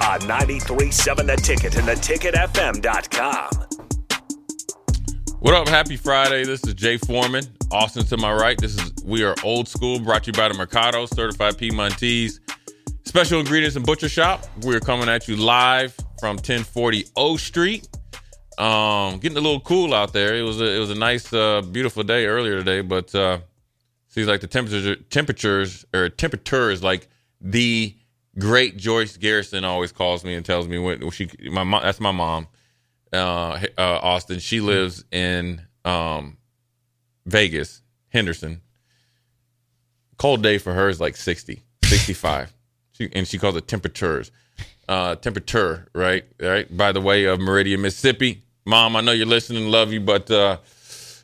On 93.7 The Ticket and theticketfm.com. What up? Happy Friday. This is Jay Foreman. Austin to my right. This is We Are Old School, brought to you by the Mercado, certified Piedmontese. Special ingredients and butcher shop. We're coming at you live from 1040 O Street. Um, getting a little cool out there. It was a, it was a nice, uh, beautiful day earlier today, but uh, seems like the temperatures temperatures or temperature is like the great Joyce Garrison always calls me and tells me when she my mom that's my mom uh, uh, Austin. She lives in um, Vegas, Henderson. Cold day for her is like 60, 65. she, and she calls it temperatures. Uh, temperature, right? Right. By the way of Meridian, Mississippi. Mom, I know you're listening, love you. But, uh,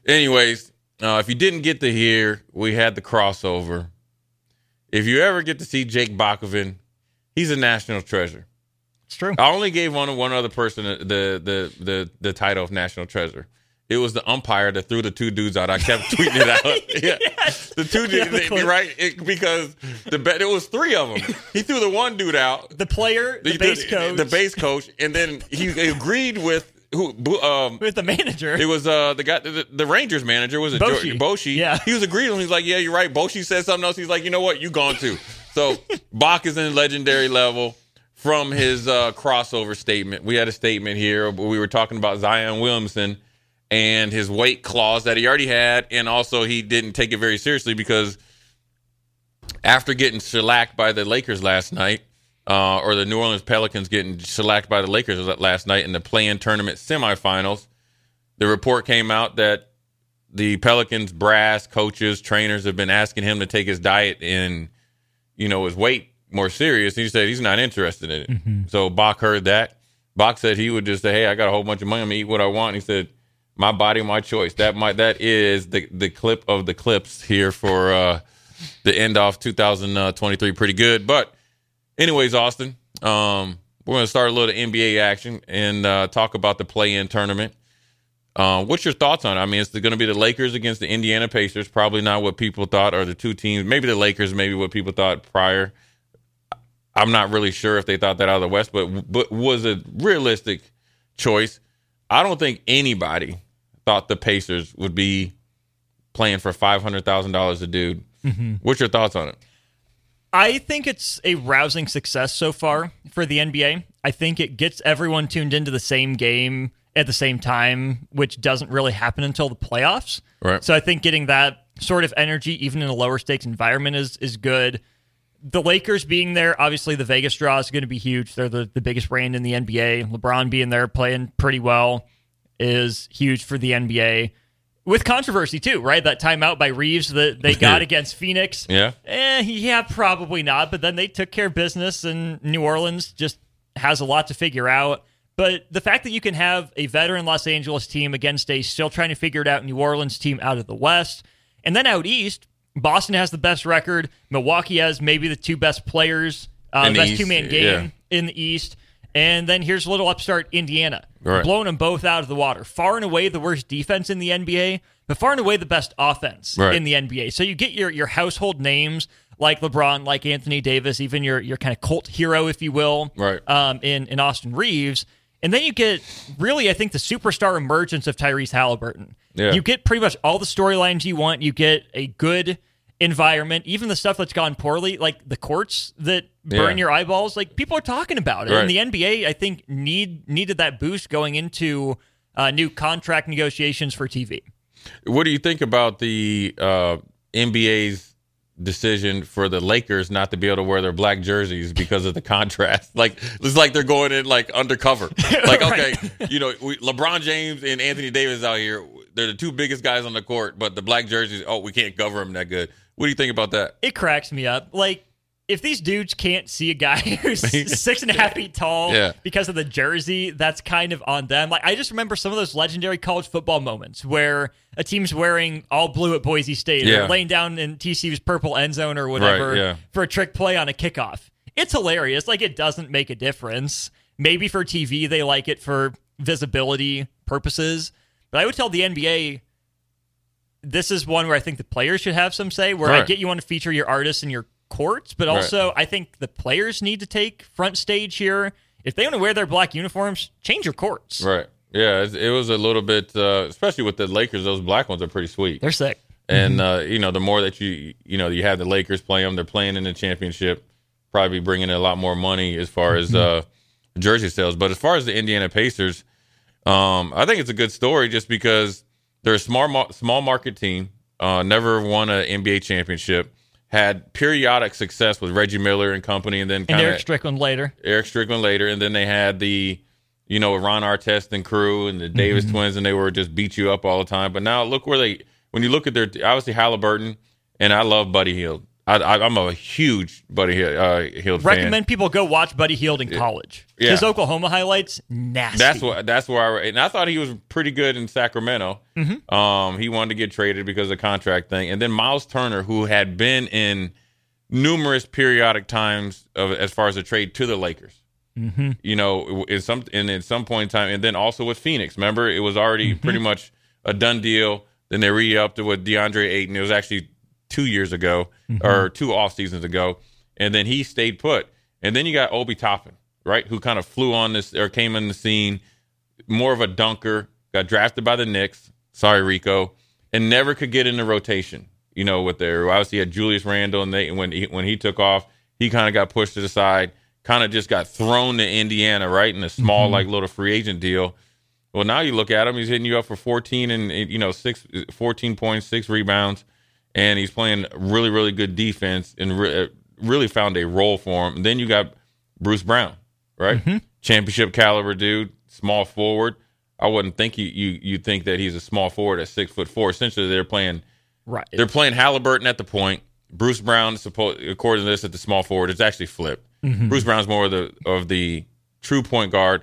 anyways, uh, if you didn't get to hear, we had the crossover. If you ever get to see Jake Bakoven, he's a national treasure. It's true. I only gave one one other person the the the the title of national treasure. It was the umpire that threw the two dudes out. I kept tweeting it out. Yeah, Yes. the two Yeah, dudes, the clip. right? It, because the bet it was three of them. He threw the one dude out, The player, the, the, base coach, the base coach, and then he agreed with who? Um, with the manager. it was uh the guy, the, the Rangers manager was it Bochy. Bochy? Yeah. he was agreeing. with him. He's like, yeah, you're right. Bochy said something else. He's like, you know what? You gone too. So Bach is in legendary level from his uh, crossover statement. We had a statement here. where We were talking about Zion Williamson and his weight clause that he already had, and also he didn't take it very seriously because after getting shellacked by the Lakers last night, uh, or the New Orleans Pelicans getting shellacked by the Lakers last night in the play-in tournament semifinals, the report came out that the Pelicans brass coaches, trainers have been asking him to take his diet and you know his weight more serious. He said he's not interested in it. So Bach heard that. Bach said he would just say, "Hey, I got a whole bunch of money. I'm gonna eat what I want." And He said, "My body, my choice." That might that is the the clip of the clips here for uh, the end off 2023. Pretty good, but anyways, Austin, um, we're gonna start a little NBA action and uh, talk about the play-in tournament. Uh, what's your thoughts on it? I mean, it's going to be the Lakers against the Indiana Pacers. Probably not what people thought, or the two teams. Maybe the Lakers, maybe what people thought prior. I'm not really sure if they thought that out of the West, but but was a realistic choice. I don't think anybody thought the Pacers would be playing for five hundred thousand dollars a dude. What's your thoughts on it? I think it's a rousing success so far for the NBA. I think it gets everyone tuned into the same game at the same time, which doesn't really happen until the playoffs. Right. So I think getting that sort of energy, even in a lower stakes environment, is is good. the Lakers being there, obviously the Vegas draw is going to be huge. They're the, the biggest brand in the NBA. LeBron being there playing pretty well is huge for the NBA. With controversy too, right? That timeout by Reaves that they got against Phoenix. Yeah. Eh, yeah, probably not. But then they took care of business, and New Orleans just has a lot to figure out. But the fact that you can have a veteran Los Angeles team against a still trying to figure it out New Orleans team out of the West, and then out east, Boston has the best record. Milwaukee has maybe the two best players, uh, best two man game yeah. in the East. And then here's a little upstart Indiana, Right. blowing them both out of the water. Far and away the worst defense in the NBA, but far and away the best offense Right. in the NBA. So you get your your household names like LeBron, like Anthony Davis, even your your kind of cult hero, if you will, Right. um, in in Austin Reaves. And then you get really, I think, the superstar emergence of Tyrese Haliburton. Yeah. You get pretty much all the storylines you want. You get a good environment, even the stuff that's gone poorly, like the courts that burn Yeah. your eyeballs. Like people are talking about it, Right. and the NBA, I think, need needed that boost going into uh, new contract negotiations for TV. What do you think about the uh, NBA's decision for the Lakers not to be able to wear their black jerseys because of the contrast? Like it's like they're going in like undercover. Like okay, you know, we, LeBron James and Anthony Davis out here. They're the two biggest guys on the court, but the black jerseys. Oh, we can't cover them that good. What do you think about that? It cracks me up. Like if these dudes can't see a guy who's six and a half feet tall Yeah. because of the jersey, that's kind of on them. Like I just remember some of those legendary college football moments where a team's wearing all blue at Boise State Yeah. or laying down in TCU's purple end zone or whatever Right, yeah. for a trick play on a kickoff. It's hilarious. Like it doesn't make a difference. Maybe for TV they like it for visibility purposes, but I would tell the NBA this is one where I think the players should have some say. Where I get you want to feature your artists in your courts, but Right. also I think the players need to take front stage here. If they want to wear their black uniforms, change your courts. Right. Yeah, it, was a little bit, uh, especially with the Lakers. Those black ones are pretty sweet. They're sick. And uh, you know, the more that you you know you have the Lakers play them, they're playing in the championship, probably bringing in a lot more money as far as uh, jersey sales. But as far as the Indiana Pacers, um, I think it's a good story just because they're a small small market team, uh, never won an NBA championship, had periodic success with Reggie Miller and company, and then And Eric Strickland later. Eric Strickland later, and then they had the, you know, Ron Artest and crew and the Davis mm-hmm. twins, and they were just beat you up all the time. But now look where they, when you look at their, obviously Haliburton, and I love Buddy Hield. I, I, I'm a huge Buddy Hield, uh, Hield fan. Recommend people go watch Buddy Hield in college. Yeah. His Oklahoma highlights, nasty. That's what. That's where I. And I thought he was pretty good in Sacramento. Mm-hmm. Um, he wanted to get traded because of the contract thing, and then Myles Turner, who had been in numerous periodic times of as far as a trade to the Lakers. Mm-hmm. You know, in some and at some point in time, and then also with Phoenix. Remember, it was already Mm-hmm. pretty much a done deal. Then they re-upped it with DeAndre Ayton. It was actually two years ago Mm-hmm. or two off seasons ago, and then he stayed put. And then you got Obi Toppin, right, who kind of flew on this or came in the scene, more of a dunker, got drafted by the Knicks. Sorry, Rico, and never could get in the rotation. You know, with their obviously had Julius Randle, and they when he when he took off, he kind of got pushed to the side, kind of just got thrown to Indiana, right, in a small like little free agent deal. Well, now you look at him; he's hitting you up for 14 and you know six, 14 points, six rebounds, and he's playing really, really good defense and re- uh, really found a role for him. And then you got Bruce Brown, right? Mm-hmm. Championship caliber dude, small forward. I wouldn't think you you you think that he's a small forward at six foot four. Essentially, they're playing right. they're playing Haliburton at the point. Bruce Brown, supposed according to this, at the small forward. It's actually flipped. Mm-hmm. Bruce Brown's more of the of the true point guard.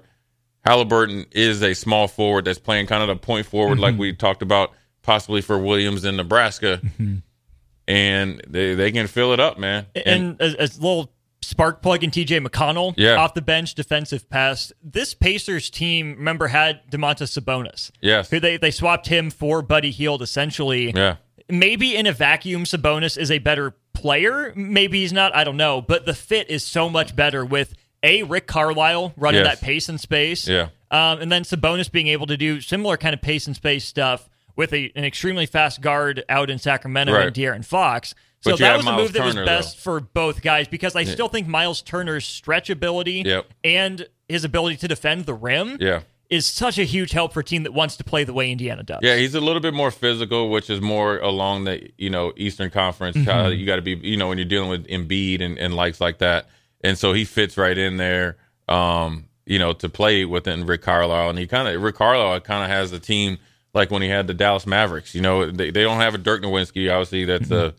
Haliburton is a small forward that's playing kind of the point forward, mm-hmm. like we talked about, possibly for Williams in Nebraska. And they, they can fill it up, man. and, a, a little spark plug in TJ McConnell Yeah. off the bench defensive pass. This Pacers team, remember, had Domantas Sabonis. Yes. Who they, they swapped him for Buddy Hield essentially. yeah, Maybe in a vacuum, Sabonis is a better player. Maybe he's not. I don't know. But the fit is so much better with a Rick Carlisle running Yes. that pace and space. Yeah. Um, and then Sabonis being able to do similar kind of pace and space stuff with a, an extremely fast guard out in Sacramento Right. and De'Aaron Fox. So that was a Myles move that was Turner, best for both guys because I still think Myles Turner's stretch ability Yep. and his ability to defend the rim yeah, is such a huge help for a team that wants to play the way Indiana does. Yeah, he's a little bit more physical, which is more along the you know Eastern Conference. Mm-hmm. you got to be you know when you're dealing with Embiid and, and likes like that, and so he fits right in there. Um, you know, to play within Rick Carlisle, and he kind of Rick Carlisle kind of has the team like when he had the Dallas Mavericks. You know, they they don't have a Dirk Nowitzki, obviously that's Mm-hmm. a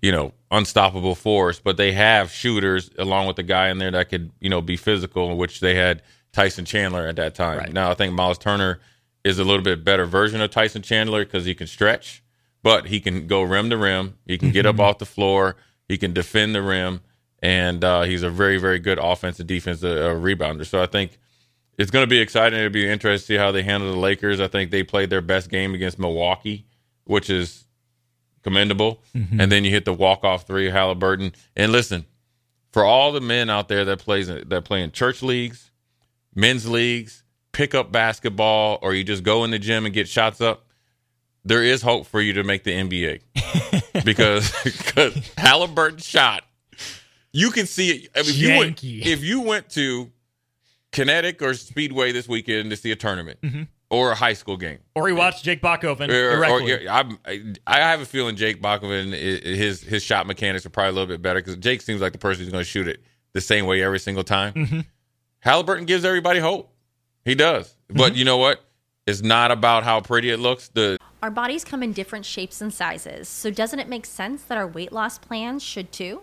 you know unstoppable force, but they have shooters along with the guy in there that could you know be physical, which they had Tyson Chandler at that time. Right. Now I think Myles Turner is a little bit better version of Tyson Chandler because he can stretch, but he can go rim to rim. He can get up off the floor. He can defend the rim, and uh, he's a very, very good offensive, defensive uh, rebounder. So I think it's going to be exciting. It'll be interesting to see how they handle the Lakers. I think they played their best game against Milwaukee, which is commendable. Mm-hmm. And then you hit the walk off three, Haliburton. And listen, for all the men out there that plays that play in church leagues, men's leagues, pick up basketball, or you just go in the gym and get shots up, there is hope for you to make the NBA because because Haliburton shot. You can see it. I mean, if you went, if you went to Kinetic or Speedway this weekend to see a tournament or a high school game, Or he watched Jake Bakoven or, or. I'm- I, I have a feeling Jake Bakoven, i- his his shot mechanics are probably a little bit better because Jake seems like the person who's going to shoot it the same way every single time. Mm-hmm. Haliburton gives everybody hope. He does, Mm-hmm. but you know what? It's not about how pretty it looks. The Our bodies come in different shapes and sizes, so doesn't it make sense that our weight loss plans should too?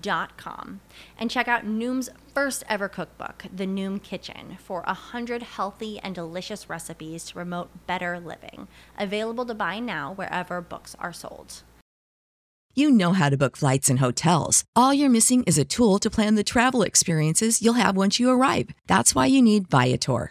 dot com and check out Noom's first ever cookbook, The Noom Kitchen, for a hundred healthy and delicious recipes to promote better living. Available to buy now wherever books are sold. You know how to book flights and hotels. All you're missing is a tool to plan the travel experiences you'll have once you arrive. That's why you need Viator.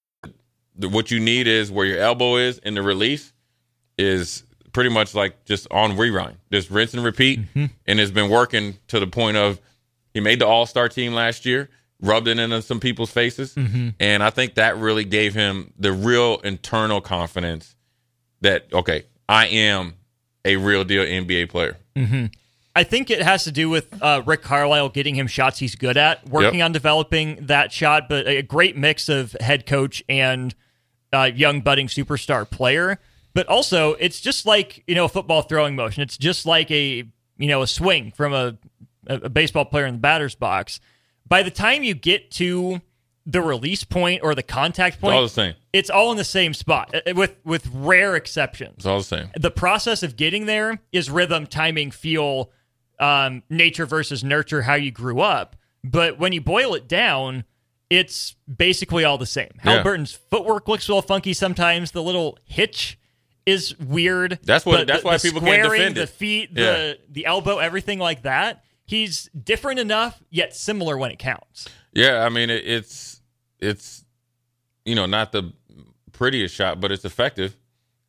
The- what you need is where your elbow is in the release is pretty much like just on rerun, just rinse and repeat, mm-hmm. and it's been working to the point of he made the All Star team last year, rubbed it into some people's faces, mm-hmm. and I think that really gave him the real internal confidence that okay, I am a real deal NBA player. Mm-hmm. I think it has to do with uh, Rick Carlisle getting him shots he's good at, working Yep. on developing that shot, but a great mix of head coach and uh, young budding superstar player. But also, it's just like you know a football throwing motion. It's just like a you know a swing from a, a baseball player in the batter's box. By the time you get to the release point or the contact point. It's all the same. it's all in the same spot, uh, with with rare exceptions It's all the same. the process of getting there is rhythm, timing, feel, um, nature versus nurture, how you grew up. But when you boil it down, it's basically all the same. Yeah. Haliburton's footwork looks a little funky sometimes. The little hitch is weird. That's what- that's the- why the people can't defend the feet, the the elbow, everything like that. He's different enough yet similar when it counts. Yeah, I mean it, it's it's you know not the prettiest shot, but it's effective,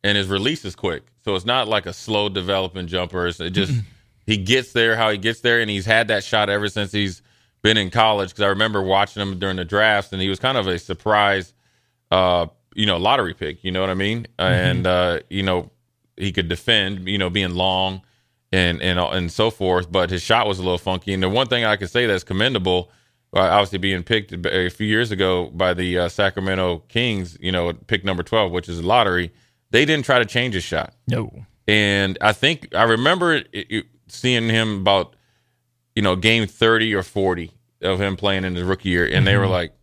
and his release is quick. So it's not like a slow developing jumper. It's it just he gets there how he gets there, and he's had that shot ever since he's been in college because I remember watching him during the drafts, and he was kind of a surprise, uh, you know, lottery pick. You know what I mean? Mm-hmm. And uh, you know, he could defend, you know, being long and and and so forth. But his shot was a little funky. And the one thing I could say that's commendable, uh, obviously being picked a few years ago by the uh, Sacramento Kings, you know, pick number twelve, which is a lottery. They didn't try to change his shot. No. And I think I remember it, it, seeing him about, you know, game thirty or forty of him playing in his rookie year, and mm-hmm. they were mm-hmm. like,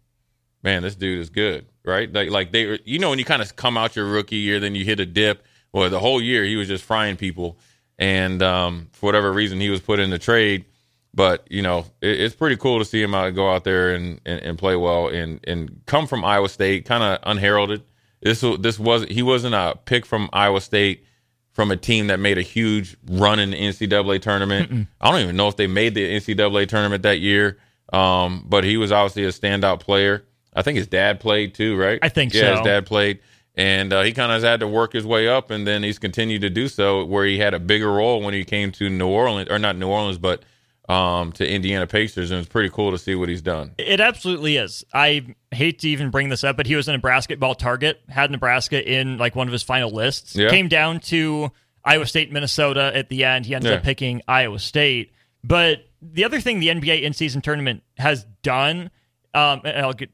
"Man, this dude is good." Right? Like, like they, you know, when you kind of come out your rookie year, then you hit a dip. Well, the whole year he was just frying people and um, for whatever reason he was put in the trade. But you know, it, it's pretty cool to see him out go out there and, and, and play well and and come from Iowa State, kind of unheralded. This this was he wasn't a pick from Iowa State from a team that made a huge run in the NCAA tournament. Mm-mm. I don't even know if they made the NCAA tournament that year. Um, but he was obviously a standout player. I think his dad played too, right? I think yeah, so. his dad played and uh, he kind of had to work his way up, and then he's continued to do so. Where he had a bigger role when he came to New Orleans, or not New Orleans, but um, to Indiana Pacers, and it's pretty cool to see what he's done. It absolutely is. I hate to even bring this up, but he was a basketball target. Had Nebraska in like one of his final lists. Yeah. Came down to Iowa State, Minnesota at the end. He ended yeah. up picking Iowa State. But the other thing the NBA in season tournament has done, um, and I'll get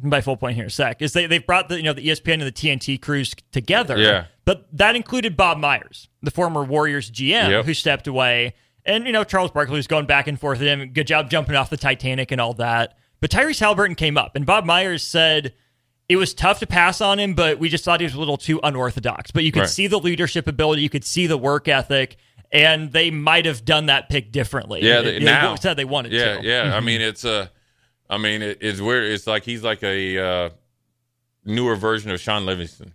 my full point here in a sec is they they've brought the you know the ESPN and the TNT crews together. Yeah. But that included Bob Myers, the former Warriors GM, yep. who stepped away, and you know Charles Barkley was going back and forth with him. Good job jumping off the Titanic and all that. But Tyrese Haliburton came up, and Bob Myers said it was tough to pass on him, but we just thought he was a little too unorthodox. But you could right. see the leadership ability, you could see the work ethic, and they might have done that pick differently. Yeah, they, now said they wanted yeah, to. Yeah, yeah. I mean, it's a I mean, it, it's weird. It's like he's like a uh, newer version of Shaun Livingston.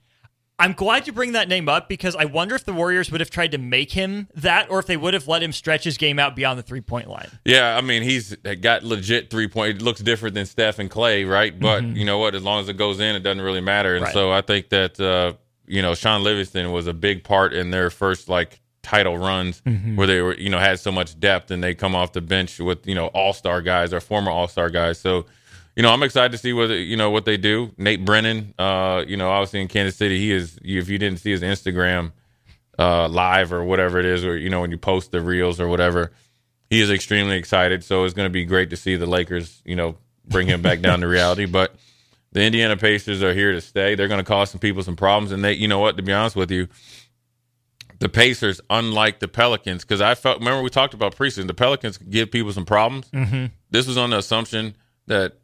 I'm glad you bring that name up because I wonder if the Warriors would have tried to make him that, or if they would have let him stretch his game out beyond the three point line. Yeah, I mean, he's got legit three point. It looks different than Steph and Clay, right? But mm-hmm. you know what? As long as it goes in, it doesn't really matter. And right. so I think that uh, you know Shaun Livingston was a big part in their first like title runs mm-hmm. where they were, you know, had so much depth and they come off the bench with, you know, all star guys or former all star guys. So, you know, I'm excited to see what you know what they do. Nate Brennan, uh, you know, obviously in Kansas City, he is. If you didn't see his Instagram uh, live or whatever it is, or you know, when you post the reels or whatever, he is extremely excited. So it's going to be great to see the Lakers, you know, bring him back down to reality. But the Indiana Pacers are here to stay. They're going to cause some people some problems, and they, you know what, to be honest with you, the Pacers, unlike the Pelicans, because I felt remember we talked about preseason, the Pelicans give people some problems. Mm-hmm. This was on the assumption that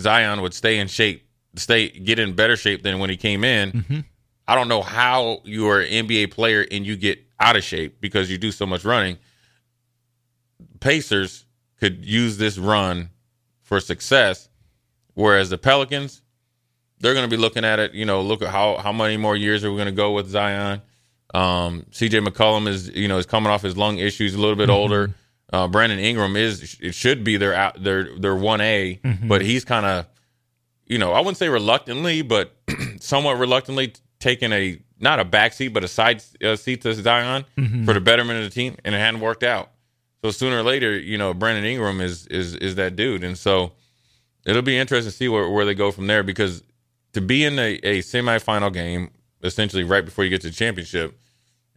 Zion would stay in shape, stay get in better shape than when he came in. Mm-hmm. I don't know how you are an NBA player and you get out of shape because you do so much running. Pacers could use this run for success, whereas the Pelicans, they're going to be looking at it. You know, look at how how many more years are we going to go with Zion? Um, CJ McCollum is you know is coming off his lung issues, a little bit mm-hmm. older. Uh, Brandon Ingram is it should be their out their their one A, mm-hmm. but he's kind of you know I wouldn't say reluctantly, but somewhat reluctantly taking a not a back seat but a side uh, seat to Zion mm-hmm. for the betterment of the team, and it hadn't worked out. So sooner or later, you know, Brandon Ingram is is is that dude, and so it'll be interesting to see where, where they go from there because to be in a, a semifinal game essentially right before you get to the championship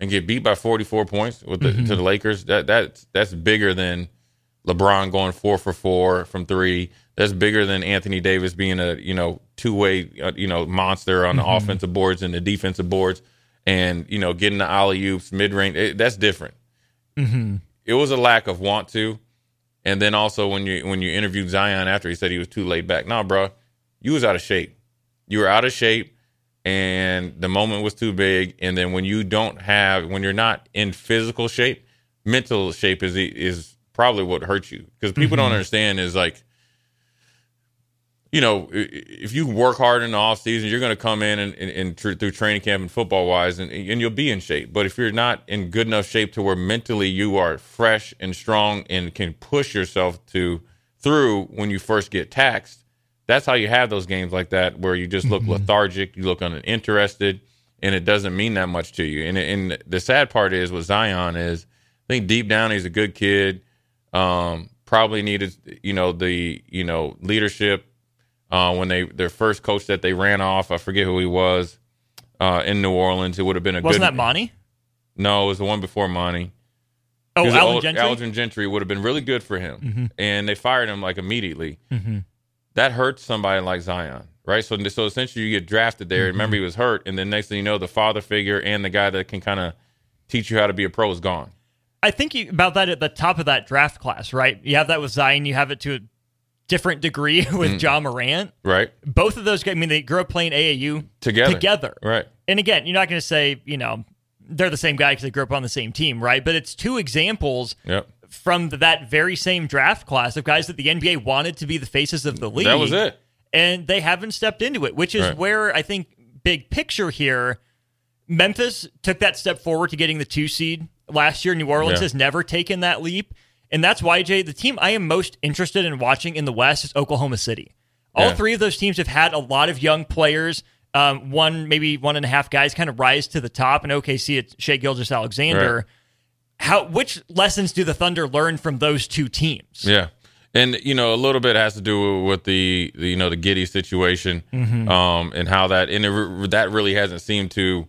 and get beat by 44 points with the, mm-hmm. to the Lakers, that that's that's bigger than LeBron going four for four from three. That's bigger than Anthony Davis being a you know two way uh, you know monster on the mm-hmm. offensive boards and the defensive boards, and you know getting the alley oops mid range. That's different. Mm-hmm. It was a lack of want to, and then also when you when you interviewed Zion after he said he was too laid back. Nah, bro, you was out of shape. You were out of shape and the moment was too big. And then when you don't have, when you're not in physical shape, mental shape is is probably what hurts you because people mm-hmm. don't understand is like, you know, if you work hard in the off season, you're going to come in and, and, and tr- through training camp and football wise, and, and you'll be in shape. But if you're not in good enough shape to where mentally you are fresh and strong and can push yourself to through when you first get taxed, that's how you have those games like that where you just look mm-hmm. lethargic, you look uninterested, and it doesn't mean that much to you. And and the sad part is with Zion is I think deep down he's a good kid, um, probably needed, you know, the you know leadership uh, when they their first coach that they ran off. I forget who he was uh, in New Orleans. It would have been a Wasn't good. that Monty? No, it was the one before Monty. Oh, He was Alan old- Gentry. Alvin Gentry would have been really good for him, Mhm. and they fired him like immediately. Mm-hmm. That hurts somebody like Zion, right? So, so essentially, you get drafted there. Mm-hmm. Remember, he was hurt, and then next thing you know, the father figure and the guy that can kind of teach you how to be a pro is gone. I think you, about that at the top of that draft class, right? You have that with Zion. You have it to a different degree with Mm. Ja Morant. Right Both of those guys. I mean, they grew up playing AAU together, Together. right? And again, you're not going to say, you know, they're the same guy because they grew up on the same team, right? But it's two examples Yep. From that very same draft class of guys that the NBA wanted to be the faces of the league. That was it. And they haven't stepped into it, which is Right. where I think big picture here, Memphis took that step forward to getting the two seed last year. New Orleans Yeah. has never taken that leap. And that's why, Jay, the team I am most interested in watching in the West is Oklahoma City. All Yeah. three of those teams have had a lot of young players. Um, one, maybe one and a half guys kind of rise to the top. And OKC, it's Shai Gilgeous-Alexander. Right. How? Which lessons do the Thunder learn from those two teams? Yeah, and you know a little bit has to do with the, the you know the Giddey situation, Mhm. um, and how that and it, that really hasn't seemed to,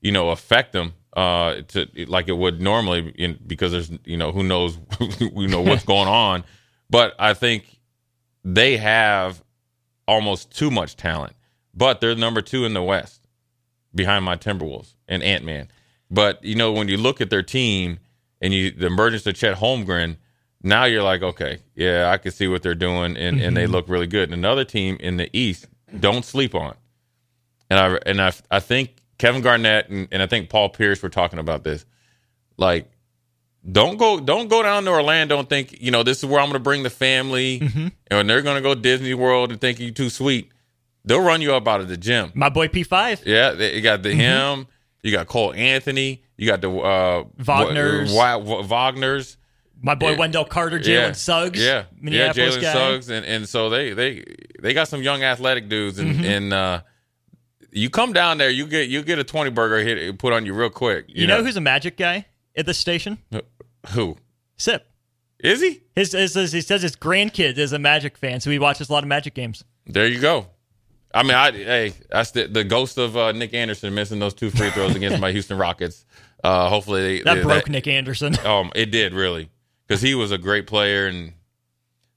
you know, affect them uh, to like it would normally in, because there's you know who knows you know what's going on, but I think they have almost too much talent, but they're number two in the West behind my Timberwolves and Ant Man. But you know when you look at their team and you the emergence of Chet Holmgren, now you're like, okay, yeah, I can see what they're doing, and, and they Mhm. look really good. And another team in the East, don't sleep on. And I and I I think Kevin Garnett and, and I think Paul Pierce were talking about this. Like, don't go don't go down to Orlando and think you know this is where I'm going to bring the family, and they're going to go Disney World and think you're too sweet. They'll run you up out of the gym. My boy P5. Yeah, they, got the Mhm. him. You got Cole Anthony. You got the uh, Wagner's. Wa- Wa- Wagner's. My boy Yeah. Wendell Carter, Jalen Yeah. Suggs, Yeah, yeah, Minneapolis Jalen guy. Suggs, and and so they they they got some young athletic dudes, and Mhm. and uh, you come down there, you get you get a twenty burger hit put on you real quick. You, know, who's a Magic guy at this station? who? Sip. Is he? His, his, his- he says his grandkid is a Magic fan, so he watches a lot of Magic games. There you go. I mean, I hey, that's the, the ghost of uh, Nick Anderson missing those two free throws against my Houston Rockets. Uh, hopefully they, That they- broke Nick Anderson. Um, it did really because he was a great player and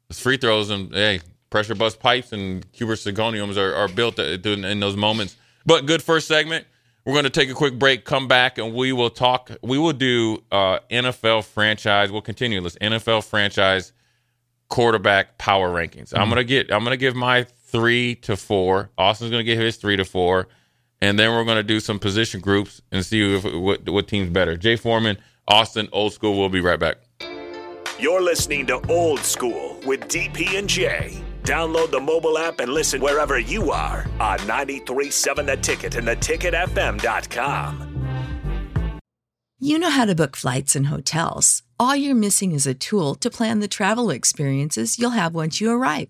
his free throws and hey, pressure bust pipes and Cuber Sigoniums are, are built to- in those moments. But good first segment. We're going to take a quick break, come back, and we will talk. We will do uh, NFL franchise. We'll continue this NFL franchise quarterback power rankings. I'm Mhm. gonna get. I'm gonna give my three to four. Austin's gonna give his three to four, and then we're gonna do some position groups and see if, what what team's better. Jay Foreman, Austin, old school. We'll be right back. You're listening to Old School with DP and J. Download the mobile app and listen wherever you are on 937 The Ticket and theticketfm.com. You know how to book flights and hotels. All you're missing is a tool to plan the travel experiences you'll have once you arrive.